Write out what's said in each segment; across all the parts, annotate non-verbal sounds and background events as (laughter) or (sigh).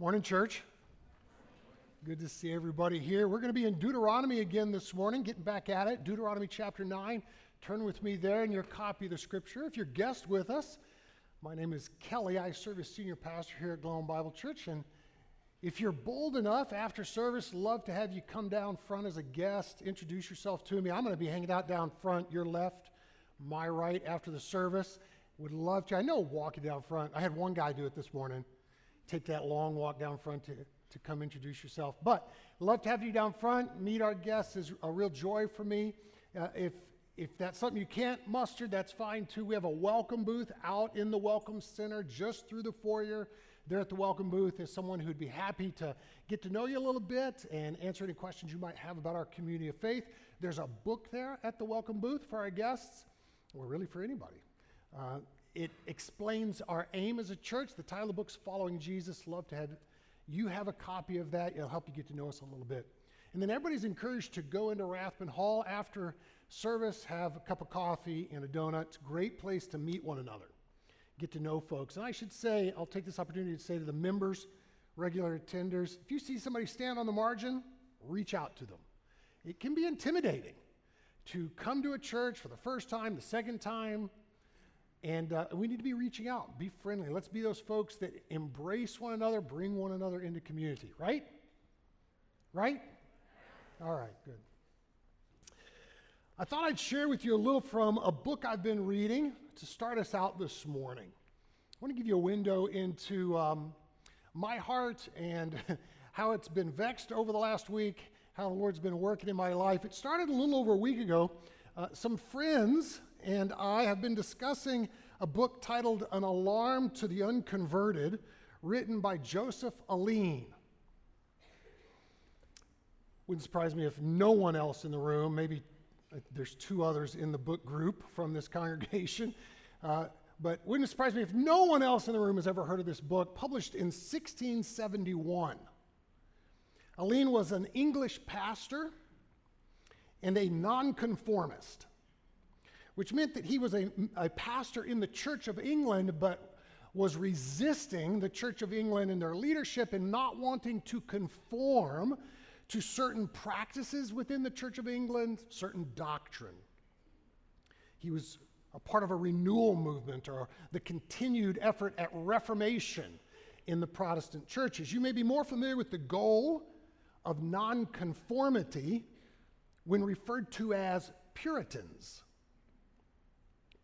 Morning, church. Good to see everybody here. We're going to be in Deuteronomy again this morning, getting back at it. Deuteronomy chapter 9. Turn with me there in your copy of the scripture. If you're guest with us, my name is Kelly. I serve as senior pastor here at Glowing Bible Church. And if you're bold enough after service, love to have you come down front as a guest, introduce yourself to me. I'm going to be hanging out down front, your left, my right after the service. Would love to. I know walking down front. I had one guy do it this morning take that long walk down front to, to come introduce yourself. But love to have you down front. Meet our guests is a real joy for me. Uh, if if that's something you can't muster, that's fine too. We have a welcome booth out in the Welcome Center, just through the foyer. There at the welcome booth is someone who'd be happy to get to know you a little bit and answer any questions you might have about our community of faith. There's a book there at the welcome booth for our guests, or really for anybody. Uh, it explains our aim as a church. The title of the book's Following Jesus. Love to have you have a copy of that. It'll help you get to know us a little bit. And then everybody's encouraged to go into Rathbun Hall after service, have a cup of coffee and a donut. It's a great place to meet one another, get to know folks. And I should say, I'll take this opportunity to say to the members, regular attenders, if you see somebody stand on the margin, reach out to them. It can be intimidating to come to a church for the first time, the second time, and uh, we need to be reaching out, be friendly. Let's be those folks that embrace one another, bring one another into community, right? Right? All right, good. I thought I'd share with you a little from a book I've been reading to start us out this morning. I want to give you a window into um, my heart and (laughs) how it's been vexed over the last week, how the Lord's been working in my life. It started a little over a week ago. Uh, some friends and I have been discussing a book titled An Alarm to the Unconverted, written by Joseph Alleine. Wouldn't surprise me if no one else in the room, maybe uh, there's two others in the book group from this (laughs) congregation, uh, but wouldn't surprise me if no one else in the room has ever heard of this book, published in 1671. Alleine was an English pastor and a nonconformist which meant that he was a, a pastor in the Church of England, but was resisting the Church of England and their leadership and not wanting to conform to certain practices within the Church of England, certain doctrine. He was a part of a renewal movement or the continued effort at reformation in the Protestant churches. You may be more familiar with the goal of nonconformity when referred to as Puritans.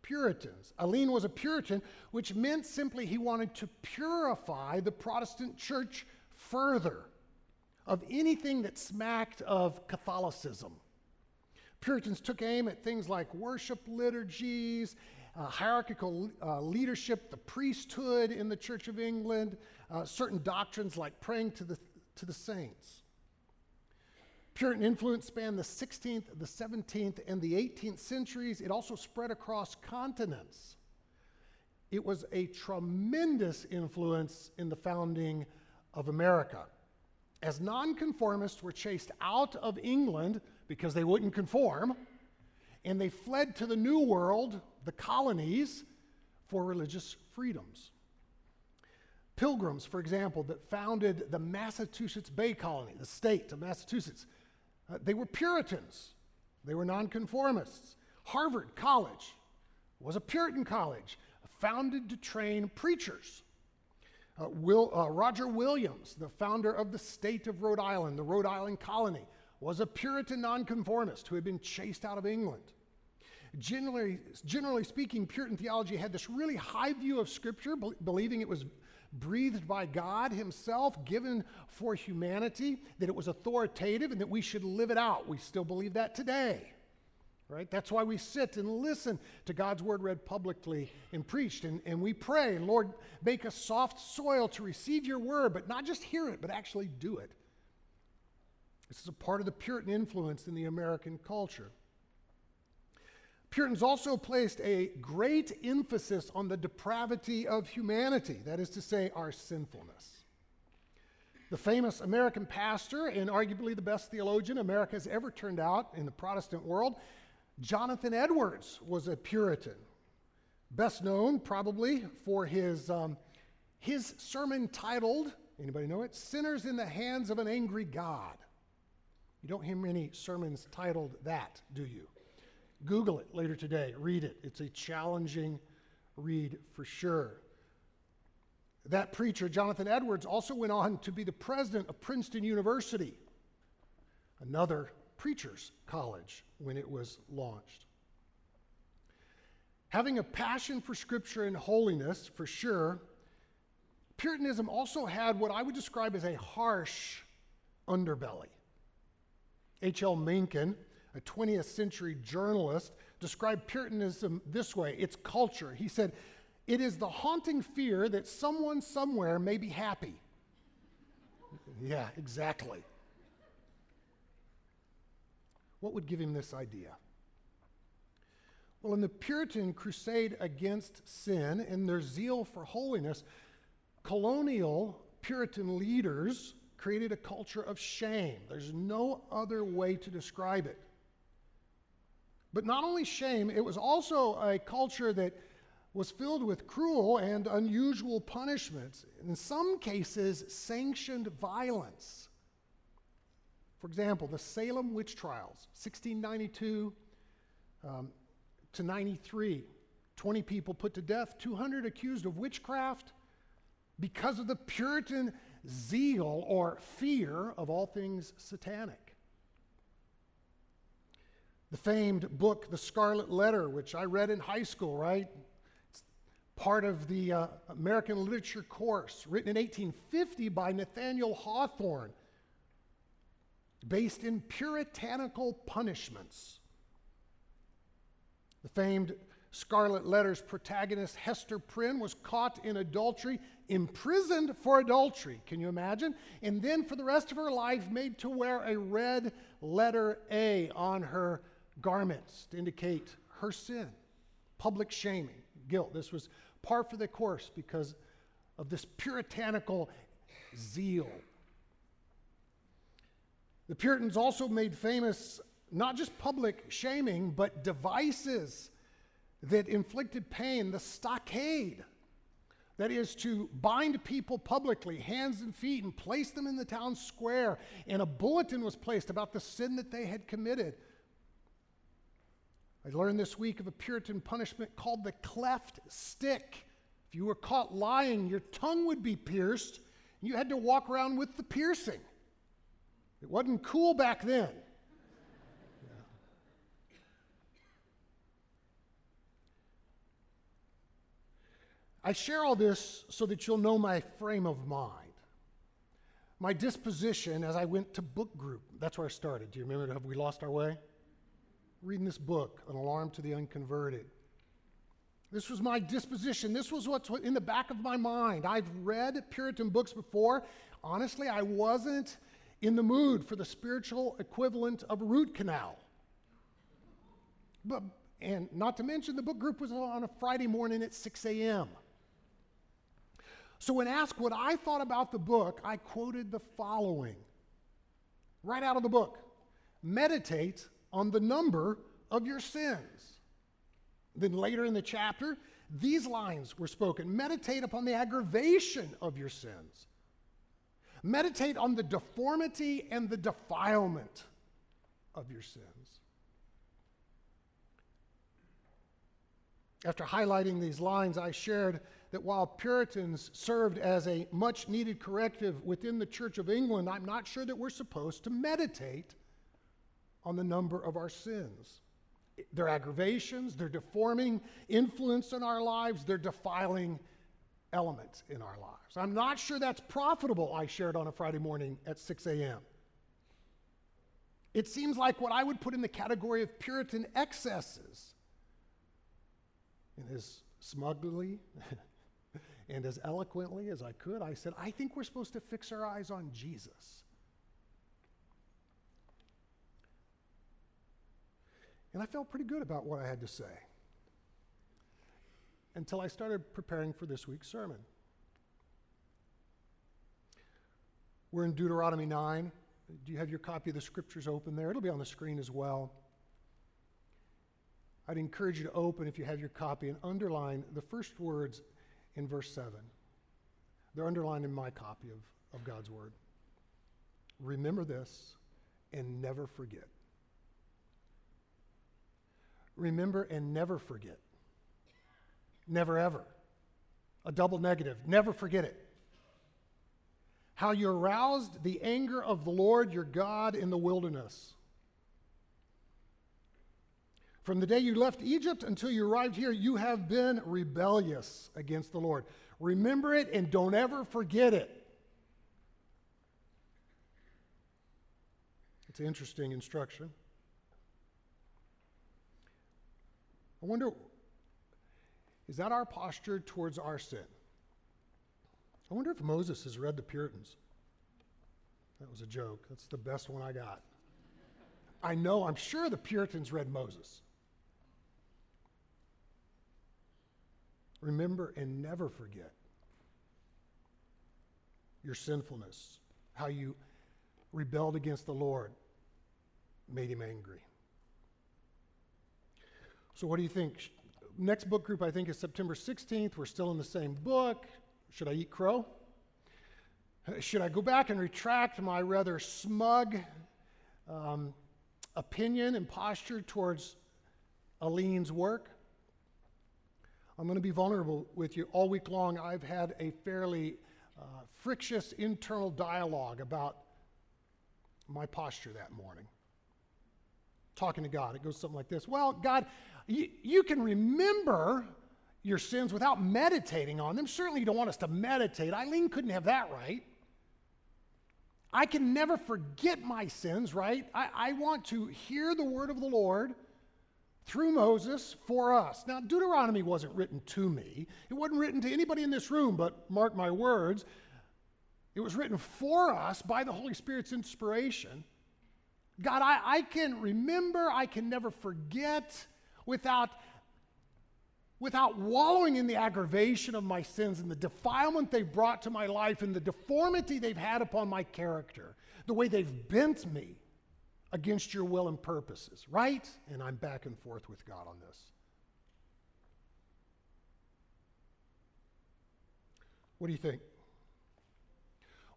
Puritans. Alleine was a Puritan, which meant simply he wanted to purify the Protestant church further of anything that smacked of Catholicism. Puritans took aim at things like worship liturgies, uh, hierarchical uh, leadership, the priesthood in the Church of England, uh, certain doctrines like praying to the, to the saints. Puritan influence spanned the 16th, the 17th, and the 18th centuries. It also spread across continents. It was a tremendous influence in the founding of America. As nonconformists were chased out of England because they wouldn't conform, and they fled to the New World, the colonies, for religious freedoms. Pilgrims, for example, that founded the Massachusetts Bay Colony, the state of Massachusetts, uh, they were Puritans, they were nonconformists. Harvard College was a Puritan college founded to train preachers. Uh, Will, uh, Roger Williams, the founder of the state of Rhode Island, the Rhode Island colony, was a Puritan nonconformist who had been chased out of England. Generally, generally speaking, Puritan theology had this really high view of Scripture, be- believing it was breathed by God Himself, given for humanity, that it was authoritative and that we should live it out. We still believe that today. Right? That's why we sit and listen to God's word read publicly and preached. And, and we pray, Lord, make a soft soil to receive your word, but not just hear it, but actually do it. This is a part of the Puritan influence in the American culture. Puritans also placed a great emphasis on the depravity of humanity, that is to say, our sinfulness. The famous American pastor, and arguably the best theologian America has ever turned out in the Protestant world, Jonathan Edwards was a Puritan. Best known, probably, for his um, his sermon titled, anybody know it? Sinners in the Hands of an Angry God. You don't hear many sermons titled that, do you? Google it later today, read it. It's a challenging read for sure. That preacher, Jonathan Edwards, also went on to be the president of Princeton University, another preacher's college when it was launched. Having a passion for Scripture and holiness, for sure, Puritanism also had what I would describe as a harsh underbelly. H.L. Mencken, a 20th century journalist, described Puritanism this way its culture. He said, It is the haunting fear that someone somewhere may be happy. yeah, exactly. What would give him this idea? Well, in the Puritan crusade against sin and their zeal for holiness, colonial Puritan leaders created a culture of shame. There's no other way to describe it. But not only shame, it was also a culture that was filled with cruel and unusual punishments, in some cases, sanctioned violence. For example, the Salem witch trials, 1692 um, to 93. 20 people put to death, 200 accused of witchcraft because of the Puritan zeal or fear of all things satanic. The famed book, The Scarlet Letter, which I read in high school, right? It's part of the uh, American Literature course, written in 1850 by Nathaniel Hawthorne, based in puritanical punishments. The famed Scarlet Letter's protagonist, Hester Prynne, was caught in adultery, imprisoned for adultery. Can you imagine? And then for the rest of her life, made to wear a red letter A on her garments to indicate her sin, public shaming, guilt. This was par for the course because of this puritanical zeal. The Puritans also made famous not just public shaming, but devices that inflicted pain, the stockade. That is to bind people publicly, hands and feet, and place them in the town square. And a bulletin was placed about the sin that they had committed. I learned this week of a Puritan punishment called the cleft stick. If you were caught lying, your tongue would be pierced, and you had to walk around with the piercing. It wasn't cool back then. I share all this so that you'll know my frame of mind. My disposition as I went to book group. That's where I started. Do you remember? Have we lost our way? Reading this book, An Alarm to the Unconverted. This was my disposition. This was what's in the back of my mind. I've read Puritan books before. Honestly, I wasn't in the mood for the spiritual equivalent of a root canal. But, and not to mention, the book group was on a Friday morning at 6 a.m. So, when asked what I thought about the book, I quoted the following right out of the book Meditate on the number of your sins. Then, later in the chapter, these lines were spoken Meditate upon the aggravation of your sins. Meditate on the deformity and the defilement of your sins. After highlighting these lines, I shared that while Puritans served as a much needed corrective within the Church of England, I'm not sure that we're supposed to meditate on the number of our sins. Their aggravations, their deforming influence in our lives, their defiling elements in our lives. I'm not sure that's profitable, I shared on a Friday morning at 6 a.m. It seems like what I would put in the category of Puritan excesses. And as smugly (laughs) and as eloquently as I could, I said, I think we're supposed to fix our eyes on Jesus. And I felt pretty good about what I had to say until I started preparing for this week's sermon. We're in Deuteronomy 9. Do you have your copy of the scriptures open there? It'll be on the screen as well. I'd encourage you to open, if you have your copy, and underline the first words in verse 7. They're underlined in my copy of, of God's Word. Remember this and never forget. Remember and never forget. Never ever. A double negative. Never forget it. How you aroused the anger of the Lord your God in the wilderness. From the day you left Egypt until you arrived here, you have been rebellious against the Lord. Remember it and don't ever forget it. It's an interesting instruction. I wonder, is that our posture towards our sin? I wonder if Moses has read the Puritans. That was a joke. That's the best one I got. I know, I'm sure the Puritans read Moses. Remember and never forget your sinfulness, how you rebelled against the Lord, made him angry. So, what do you think? Next book group, I think, is September 16th. We're still in the same book. Should I eat crow? Should I go back and retract my rather smug um, opinion and posture towards Alleine's work? I'm going to be vulnerable with you. All week long, I've had a fairly uh, frictious internal dialogue about my posture that morning. Talking to God, it goes something like this Well, God, you, you can remember your sins without meditating on them. Certainly, you don't want us to meditate. Alleine couldn't have that right. I can never forget my sins, right? I, I want to hear the word of the Lord through Moses for us. Now, Deuteronomy wasn't written to me, it wasn't written to anybody in this room, but mark my words, it was written for us by the Holy Spirit's inspiration. God, I, I can remember, I can never forget without, without wallowing in the aggravation of my sins and the defilement they've brought to my life and the deformity they've had upon my character, the way they've bent me against your will and purposes, right? And I'm back and forth with God on this. What do you think?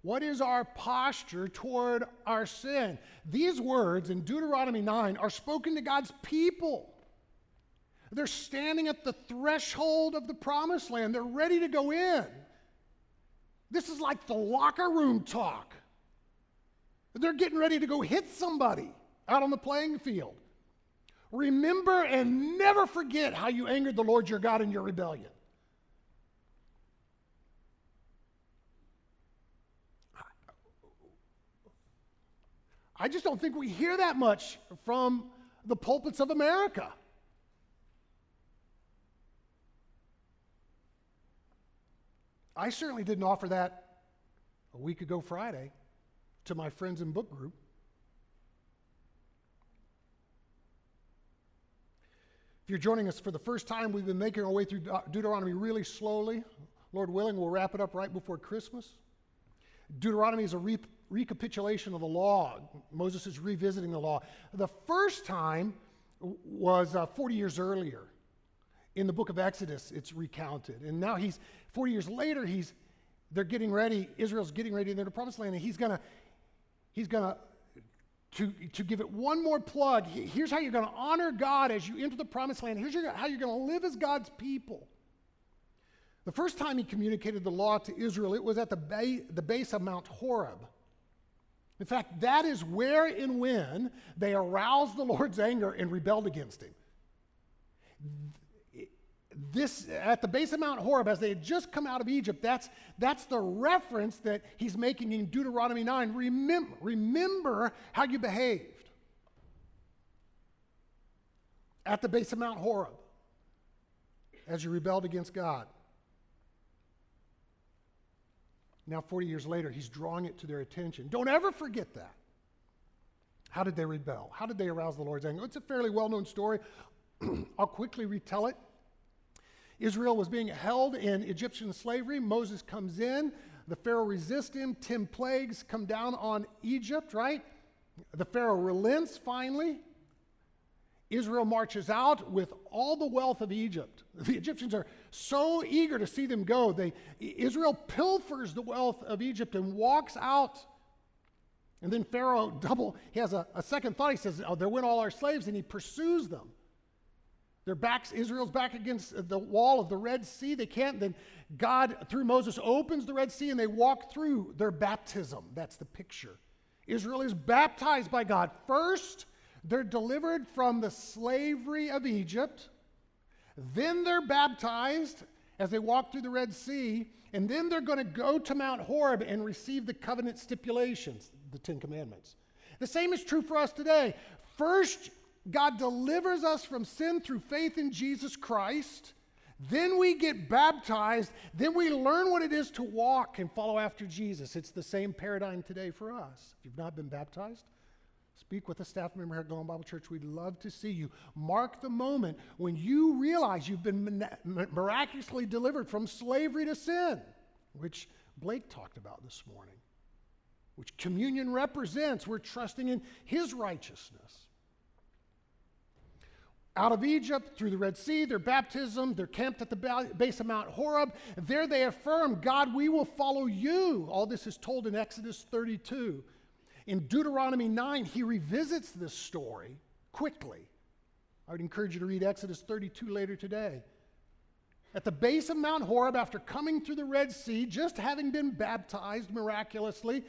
What is our posture toward our sin? These words in Deuteronomy 9 are spoken to God's people. They're standing at the threshold of the promised land, they're ready to go in. This is like the locker room talk. They're getting ready to go hit somebody out on the playing field. Remember and never forget how you angered the Lord your God in your rebellion. I just don't think we hear that much from the pulpits of America. I certainly didn't offer that a week ago Friday to my friends in book group. If you're joining us for the first time, we've been making our way through Deuteronomy really slowly. Lord willing, we'll wrap it up right before Christmas. Deuteronomy is a re- recapitulation of the law. Moses is revisiting the law. The first time was uh, 40 years earlier. In the book of Exodus, it's recounted. And now he's, 40 years later, he's, they're getting ready, Israel's getting ready enter the promised land, and he's to he's going to to, give it one more plug, here's how you're to honor God as you enter the promised land. Here's your, how you're to live as God's people. The first time he communicated the law to Israel, it was at the, ba- the base of Mount Horeb. In fact, that is where and when they aroused the Lord's anger and rebelled against him this at the base of Mount Horeb, as they had just come out of Egypt, that's, that's the reference that he's making in Deuteronomy 9. Remember, remember how you behaved at the base of Mount Horeb as you rebelled against God. Now, 40 years later, he's drawing it to their attention. Don't ever forget that. How did they rebel? How did they arouse the Lord's anger? It's a fairly well known story. (clears throat) I'll quickly retell it. Israel was being held in Egyptian slavery. Moses comes in. The Pharaoh resists him. Ten plagues come down on Egypt, right? The Pharaoh relents finally. Israel marches out with all the wealth of Egypt. (laughs) The Egyptians are so eager to see them go. They, Israel pilfers the wealth of Egypt and walks out. And then Pharaoh (laughs) double, he has a, a second thought. He says, Oh, there went all our slaves, and he pursues them. Their backs, Israel's back against the wall of the Red Sea. They can't. Then God, through Moses, opens the Red Sea and they walk through their baptism. That's the picture. Israel is baptized by God. First, they're delivered from the slavery of Egypt. Then they're baptized as they walk through the Red Sea. And then they're going to go to Mount Horeb and receive the covenant stipulations, the Ten Commandments. The same is true for us today. First, God delivers us from sin through faith in Jesus Christ. Then we get baptized. Then we learn what it is to walk and follow after Jesus. It's the same paradigm today for us. If you've not been baptized, speak with a staff member here at Golden Bible Church. We'd love to see you. Mark the moment when you realize you've been miraculously delivered from slavery to sin, which Blake talked about this morning, which communion represents. We're trusting in his righteousness out of Egypt through the Red Sea, their baptism, they're camped at the base of Mount Horeb. There they affirm, God, we will follow you. All this is told in Exodus 32. In Deuteronomy 9, he revisits this story quickly. I would encourage you to read Exodus 32 later today. At the base of Mount Horeb, after coming through the Red Sea, just having been baptized miraculously,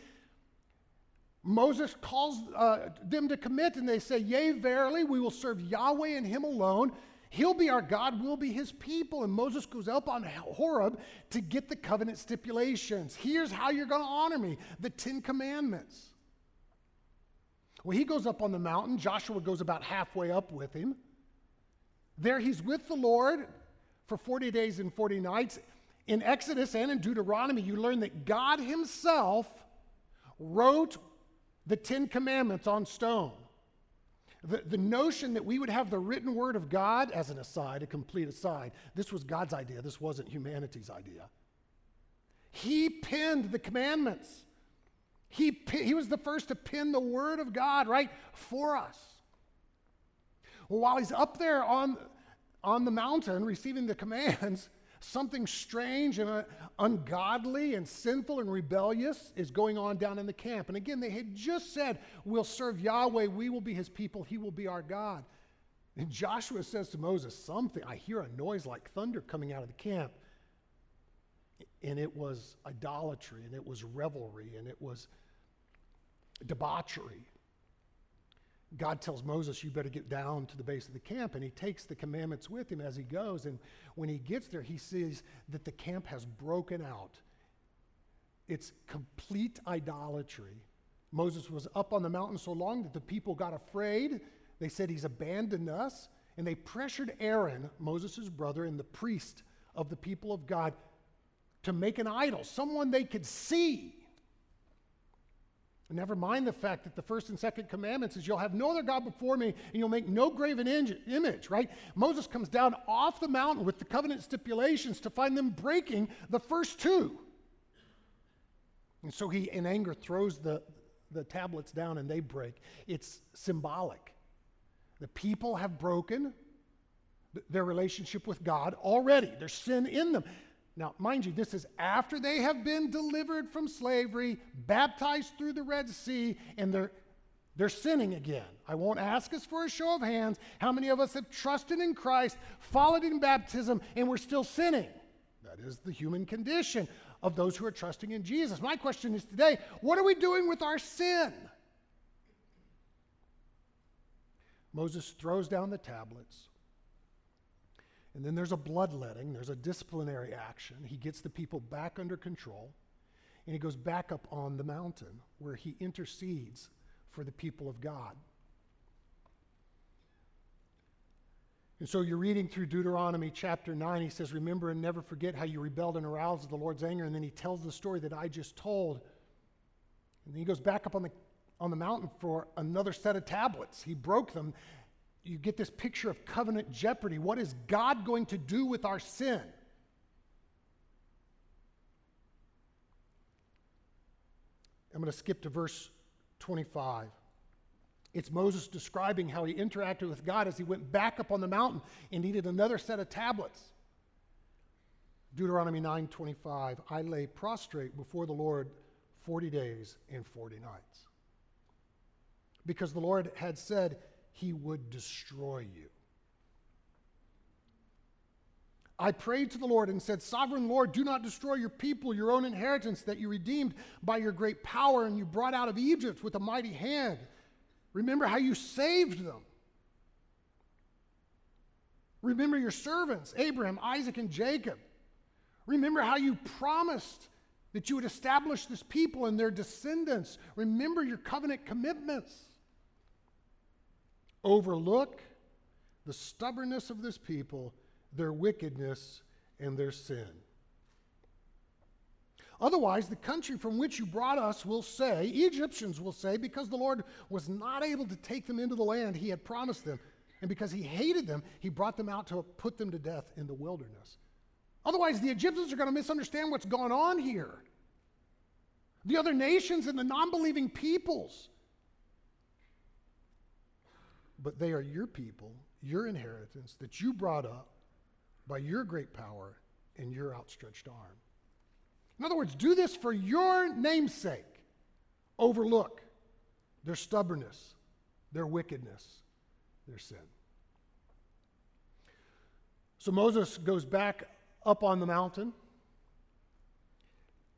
Moses calls uh, them to commit, and they say, Yea, verily, we will serve Yahweh and Him alone. He'll be our God, we'll be His people. And Moses goes up on Horeb to get the covenant stipulations. Here's how you're going to honor me the Ten Commandments. Well, he goes up on the mountain. Joshua goes about halfway up with him. There he's with the Lord for 40 days and 40 nights. In Exodus and in Deuteronomy, you learn that God Himself wrote the Ten Commandments on stone. The, the notion that we would have the written word of God, as an aside, a complete aside, this was God's idea, this wasn't humanity's idea. He penned the commandments. He, he was the first to pen the word of God, right, for us. Well, while he's up there on, on the mountain receiving the commands, Something strange and uh, ungodly and sinful and rebellious is going on down in the camp. And again, they had just said, We'll serve Yahweh, we will be his people, he will be our God. And Joshua says to Moses, Something, I hear a noise like thunder coming out of the camp. And it was idolatry, and it was revelry, and it was debauchery. God tells Moses, You better get down to the base of the camp. And he takes the commandments with him as he goes. And when he gets there, he sees that the camp has broken out. It's complete idolatry. Moses was up on the mountain so long that the people got afraid. They said, He's abandoned us. And they pressured Aaron, Moses' brother, and the priest of the people of God to make an idol, someone they could see. Never mind the fact that the first and second commandments is you'll have no other God before me and you'll make no graven image, right? Moses comes down off the mountain with the covenant stipulations to find them breaking the first two. And so he, in anger, throws the, the tablets down and they break. It's symbolic. The people have broken their relationship with God already, there's sin in them. Now, mind you, this is after they have been delivered from slavery, baptized through the Red Sea, and they're, they're sinning again. I won't ask us for a show of hands. How many of us have trusted in Christ, followed in baptism, and we're still sinning? That is the human condition of those who are trusting in Jesus. My question is today what are we doing with our sin? Moses throws down the tablets. And then there's a bloodletting, there's a disciplinary action. He gets the people back under control, and he goes back up on the mountain where he intercedes for the people of God. And so you're reading through Deuteronomy chapter 9. He says, Remember and never forget how you rebelled and aroused the Lord's anger. And then he tells the story that I just told. And then he goes back up on the, on the mountain for another set of tablets. He broke them you get this picture of covenant jeopardy. What is God going to do with our sin? I'm going to skip to verse 25. It's Moses describing how he interacted with God as he went back up on the mountain and needed another set of tablets. Deuteronomy 9:25, I lay prostrate before the Lord 40 days and 40 nights. Because the Lord had said he would destroy you. I prayed to the Lord and said, Sovereign Lord, do not destroy your people, your own inheritance that you redeemed by your great power and you brought out of Egypt with a mighty hand. Remember how you saved them. Remember your servants, Abraham, Isaac, and Jacob. Remember how you promised that you would establish this people and their descendants. Remember your covenant commitments. Overlook the stubbornness of this people their wickedness and their sin. Otherwise, the country from which you brought us will say, Egyptians will say, because the Lord was not able to take them into the land he had promised them, and because he hated them, he brought them out to put them to death in the wilderness. Otherwise, the Egyptians are going to misunderstand what's going on here. The other nations and the non believing peoples. But they are your people, your inheritance that you brought up by your great power and your outstretched arm. In other words, do this for your namesake. Overlook their stubbornness, their wickedness, their sin. So Moses goes back up on the mountain.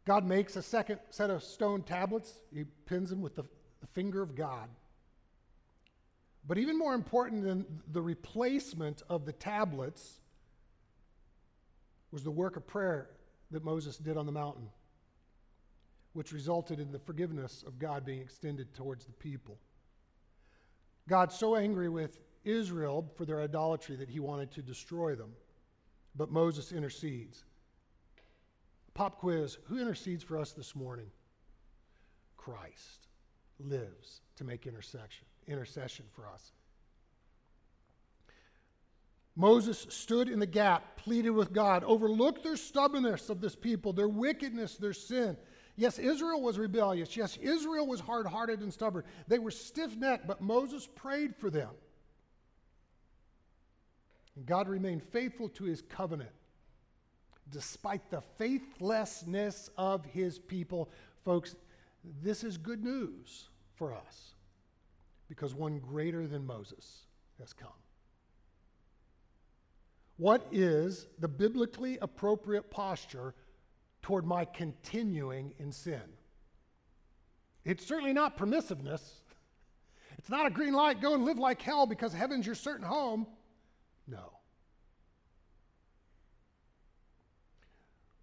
God makes a second set of stone tablets. He pins them with the, the finger of God. But even more important than the replacement of the tablets was the work of prayer that Moses did on the mountain, which resulted in the forgiveness of God being extended towards the people. God's so angry with Israel for their idolatry that he wanted to destroy them, but Moses intercedes. Pop quiz Who intercedes for us this morning? Christ lives to make intercession, intercession for us. Moses stood in the gap, pleaded with God, overlooked their stubbornness of this people, their wickedness, their sin. Yes, Israel was rebellious. Yes, Israel was hard hearted and stubborn. They were stiff necked, but Moses prayed for them. And God remained faithful to his covenant despite the faithlessness of his people. Folks, this is good news for us because one greater than Moses has come. What is the biblically appropriate posture toward my continuing in sin? It's certainly not permissiveness. It's not a green light, go and live like hell because heaven's your certain home. No.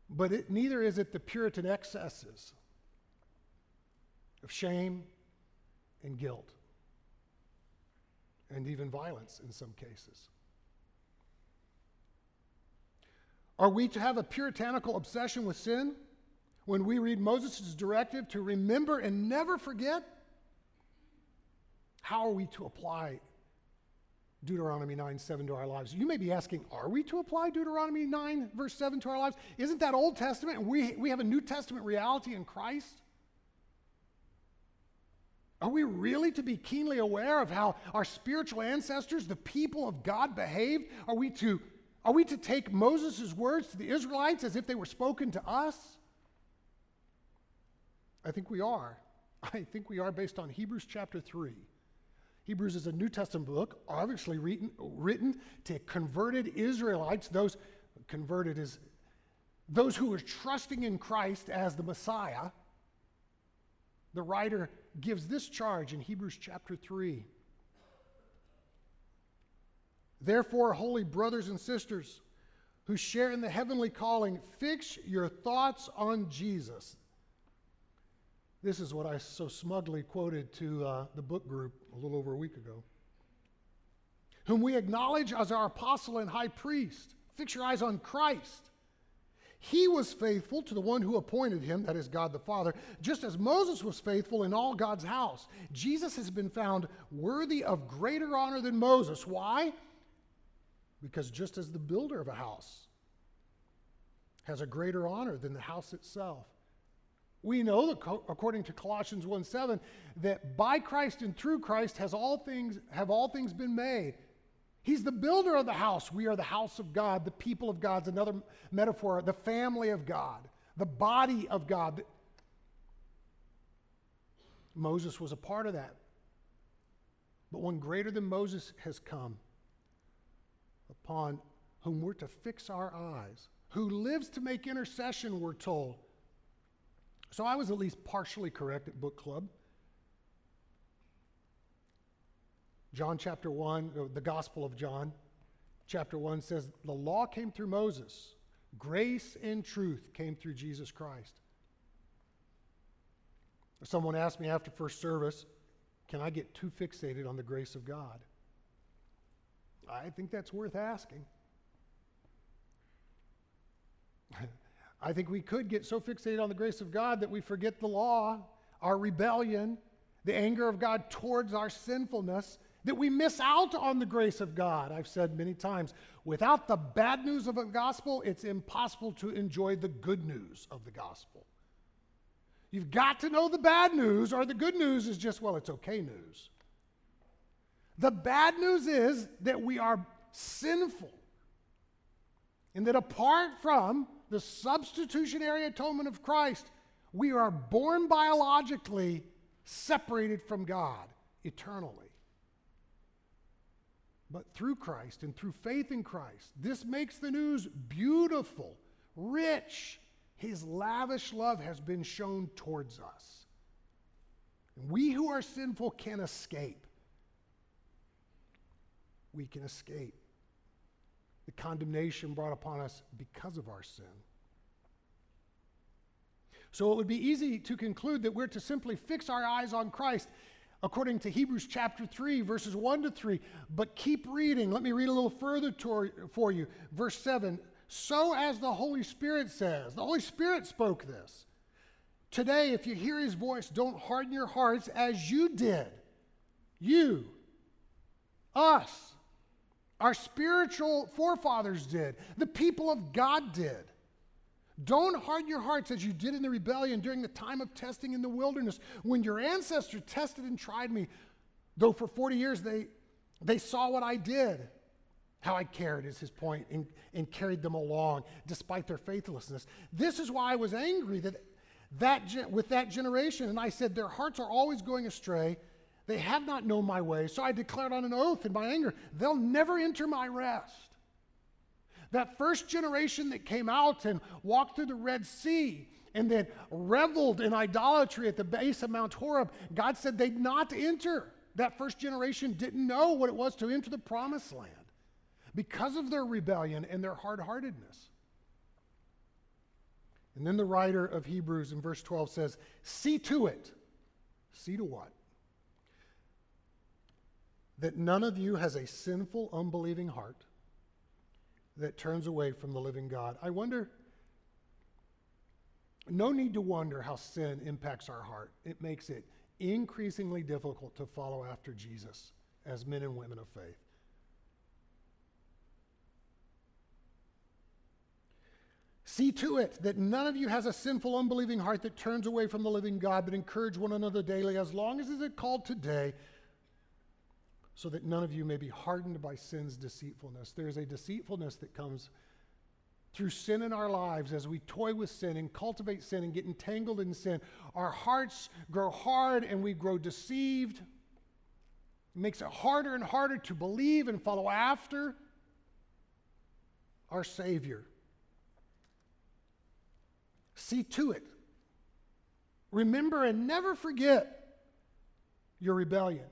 But it, neither is it the Puritan excesses of shame and guilt and even violence in some cases. Are we to have a puritanical obsession with sin when we read Moses' directive to remember and never forget? How are we to apply Deuteronomy 9 7 to our lives? You may be asking, are we to apply Deuteronomy 9, verse 7 to our lives? Isn't that Old Testament we, we have a New Testament reality in Christ? Are we really to be keenly aware of how our spiritual ancestors, the people of God, behaved? Are we to are we to take Moses' words to the Israelites as if they were spoken to us? I think we are. (laughs) I think we are based on Hebrews chapter 3. Hebrews is a New Testament book, obviously written, written to converted Israelites, those converted as those who are trusting in Christ as the Messiah. The writer gives this charge in Hebrews chapter 3. Therefore, holy brothers and sisters who share in the heavenly calling, fix your thoughts on Jesus. This is what I so smugly quoted to uh, the book group a little over a week ago. Whom we acknowledge as our apostle and high priest. Fix your eyes on Christ. He was faithful to the one who appointed him, that is God the Father, just as Moses was faithful in all God's house. Jesus has been found worthy of greater honor than Moses. Why? Because just as the builder of a house has a greater honor than the house itself, we know that according to Colossians 1 7, that by Christ and through Christ has all things, have all things been made. He's the builder of the house. We are the house of God, the people of God's another metaphor, the family of God, the body of God. Moses was a part of that. But one greater than Moses has come, upon whom we're to fix our eyes, who lives to make intercession, we're told. So I was at least partially correct at book club. John chapter 1, uh, the Gospel of John, chapter 1 says, The law came through Moses, grace and truth came through Jesus Christ. Someone asked me after first service, Can I get too fixated on the grace of God? I think that's worth asking. (laughs) I think we could get so fixated on the grace of God that we forget the law, our rebellion, the anger of God towards our sinfulness, that we miss out on the grace of God. I've said many times, without the bad news of the gospel, it's impossible to enjoy the good news of the gospel. You've got to know the bad news, or the good news is just, well, it's okay news. The bad news is that we are sinful, and that apart from the substitutionary atonement of Christ, we are born biologically separated from God eternally. But through Christ and through faith in Christ, this makes the news beautiful, rich. His lavish love has been shown towards us. We who are sinful can escape. We can escape the condemnation brought upon us because of our sin. So it would be easy to conclude that we're to simply fix our eyes on Christ according to Hebrews chapter 3, verses 1 to 3. But keep reading. Let me read a little further to, for you. Verse 7 So as the Holy Spirit says, the Holy Spirit spoke this. Today, if you hear his voice, don't harden your hearts as you did. You, us, our spiritual forefathers did, the people of God did. Don't harden your hearts as you did in the rebellion during the time of testing in the wilderness when your ancestors tested and tried me. Though for 40 years they, they saw what I did, how I cared, is his point, and, and carried them along despite their faithlessness. This is why I was angry that, that with that generation. And I said, Their hearts are always going astray. They have not known my way. So I declared on an oath in my anger, they'll never enter my rest. That first generation that came out and walked through the Red Sea and then reveled in idolatry at the base of Mount Horeb, God said they'd not enter. That first generation didn't know what it was to enter the promised land because of their rebellion and their hard heartedness. And then the writer of Hebrews in verse 12 says, See to it. See to what? That none of you has a sinful, unbelieving heart that turns away from the living God. I wonder, no need to wonder how sin impacts our heart. It makes it increasingly difficult to follow after Jesus as men and women of faith. See to it that none of you has a sinful, unbelieving heart that turns away from the living God, but encourage one another daily, as long as is it called today, so that none of you may be hardened by sin's deceitfulness. There is a deceitfulness that comes through sin in our lives as we toy with sin and cultivate sin and get entangled in sin. Our hearts grow hard and we grow deceived. It makes it harder and harder to believe and follow after our Savior. See to it. Remember and never forget your rebellion.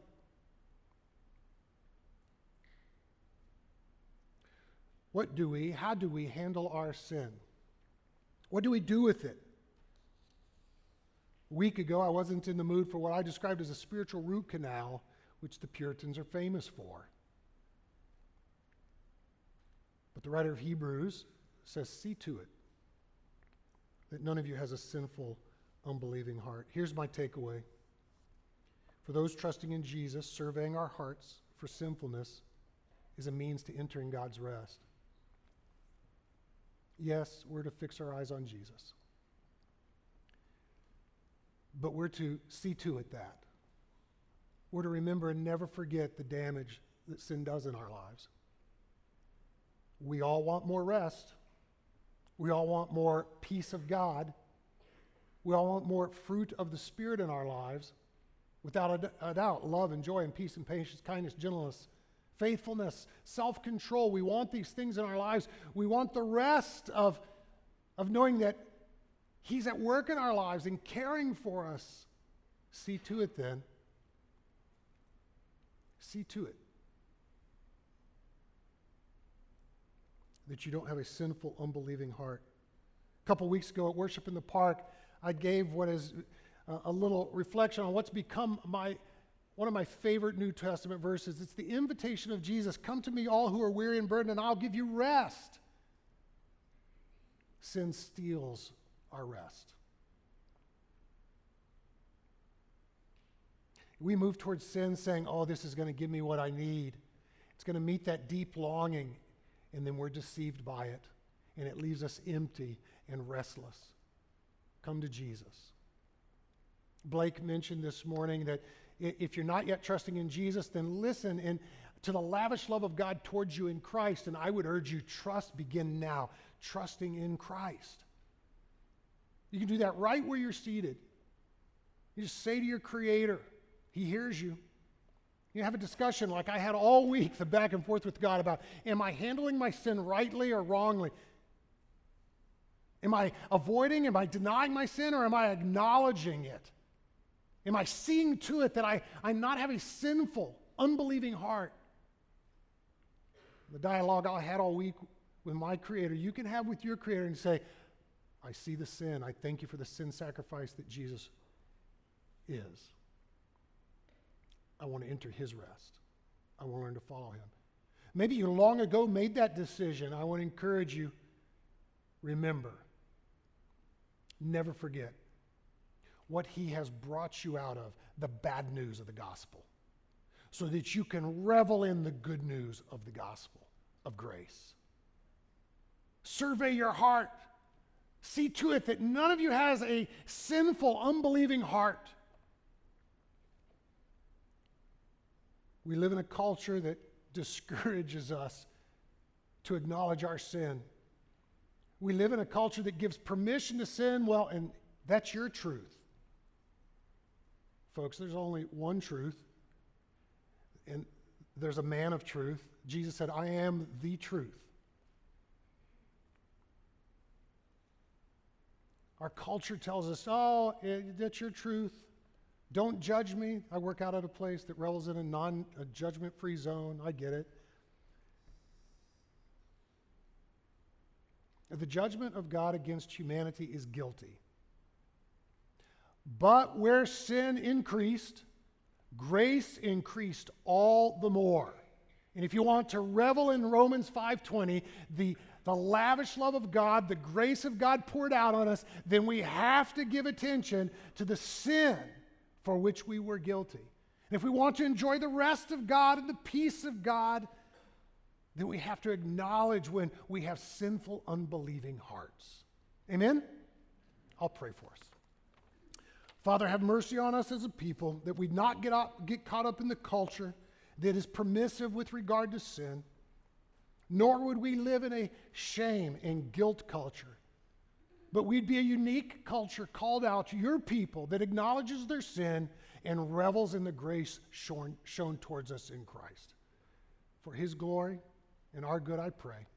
What do we, how do we handle our sin? What do we do with it? A week ago, I wasn't in the mood for what I described as a spiritual root canal, which the Puritans are famous for. But the writer of Hebrews says, See to it that none of you has a sinful, unbelieving heart. Here's my takeaway. For those trusting in Jesus, surveying our hearts for sinfulness is a means to entering God's rest. Yes, we're to fix our eyes on Jesus. But we're to see to it that. We're to remember and never forget the damage that sin does in our lives. We all want more rest. We all want more peace of God. We all want more fruit of the Spirit in our lives. Without a, doubt, love and joy and peace and patience, kindness, gentleness, faithfulness, self control. We want these things in our lives. We want the rest of, of knowing that He's at work in our lives and caring for us. See to it then. See to it that you don't have a sinful, unbelieving heart. A couple weeks ago at Worship in the Park, I gave what is uh, a little reflection on what's become my one of my favorite New Testament verses. It's the invitation of Jesus Come to me, all who are weary and burdened, and I'll give you rest. Sin steals our rest. We move towards sin saying, Oh, this is going to give me what I need. It's going to meet that deep longing. And then we're deceived by it. And it leaves us empty and restless. Come to Jesus. Blake mentioned this morning that if you're not yet trusting in Jesus, then listen and to the lavish love of God towards you in Christ. And I would urge you, trust, begin now, trusting in Christ. You can do that right where you're seated. You just say to your Creator, He hears you. You have a discussion like I had all week, the back and forth with God about am I handling my sin rightly or wrongly? Am I avoiding, am I denying my sin, or am I acknowledging it? Am I seeing to it that I, I not have a sinful, unbelieving heart? The dialogue I had all week with my Creator, you can have with your Creator and say, I see the sin. I thank you for the sin sacrifice that Jesus is. I want to enter his rest. I want to learn to follow him. Maybe you long ago made that decision. I want to encourage you remember, never forget what he has brought you out of the bad news of the gospel so that you can revel in the good news of the gospel of grace. Survey your heart. See to it that none of you has a sinful, unbelieving heart. We live in a culture that (laughs) discourages us to acknowledge our sin. We live in a culture that gives permission to sin. Well, and that's your truth. Folks, there's only one truth, and there's a man of truth. Jesus said, I am the truth. Our culture tells us, oh, that's your truth. Don't judge me. I work out at a place that revels in a non judgment free zone. I get it. The judgment of God against humanity is guilty. But where sin increased, grace increased all the more. And if you want to revel in Romans 5:20, the the lavish love of God, the grace of God poured out on us, then we have to give attention to the sin for which we were guilty. And if we want to enjoy the rest of God and the peace of God, then we have to acknowledge when we have sinful, unbelieving hearts. Amen? I'll pray for us. Father, have mercy on us as a people that we not get, up, get caught up in the culture that is permissive with regard to sin nor would we live in a shame and guilt culture. But we'd be a unique culture called out to your people that acknowledges their sin and revels in the grace shown, shown towards us in Christ. For his glory and our good, I pray.